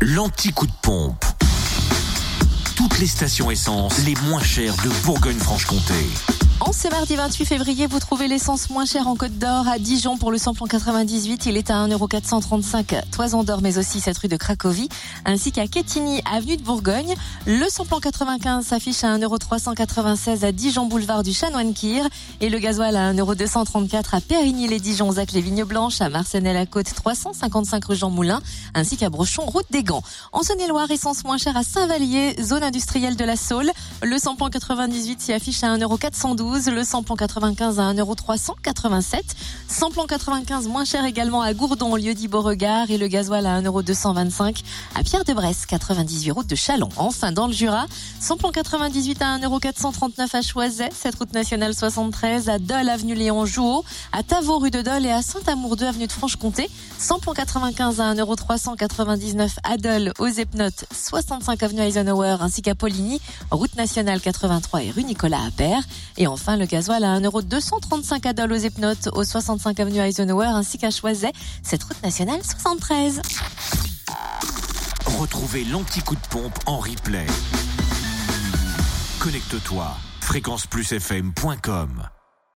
l'anti-coup de pompe. Toutes les stations essence les moins chères de Bourgogne-Franche-Comté. En ce mardi 28 février, vous trouvez l'essence moins chère en Côte d'Or à Dijon pour le samplon 98. Il est à 1,435€ Toison d'Or, mais aussi cette rue de Cracovie, ainsi qu'à Quetigny, avenue de Bourgogne. Le samplon 95 s'affiche à 1,396€ à Dijon, boulevard du Chanoine-Kir. Et le gasoil à 1,234€ à Périgny-les-Dijon, Zac les Vignes Blanches, à Marcenay-la-Côte, 355 rue Jean Moulin, ainsi qu'à Brochon, route des Gants. En Saône-et-Loire, essence moins chère à Saint-Vallier, zone industrielle de la Saule. Le samplon 98 s'y affiche à 1,412€ le samplon 95 à 1,387€, samplon 95 moins cher également à Gourdon, lieu dit Beauregard, et le gasoil à 1,225€ à Pierre-de-Bresse, 98 route de Chalon. Enfin, dans le Jura, samplon 98 à 1,439€ à Choiset, cette route nationale 73, à Dole, avenue Léon Jouot, à Tavaux, rue de Dole et à Saint-Amour 2, avenue de Franche-Comté, samplon 95 à 1,399€ à Dole, aux Epnotes, 65 avenue Eisenhower, ainsi qu'à Poligny, route nationale 83 et rue Nicolas Appert, et Enfin, le gasoil à 1,235€ à Dole aux Epnotes, au 65 avenue Eisenhower, ainsi qu'à Choiset, cette route nationale 73. Retrouvez l'anti-coup de pompe en replay. Connecte-toi, fréquenceplusfm.com.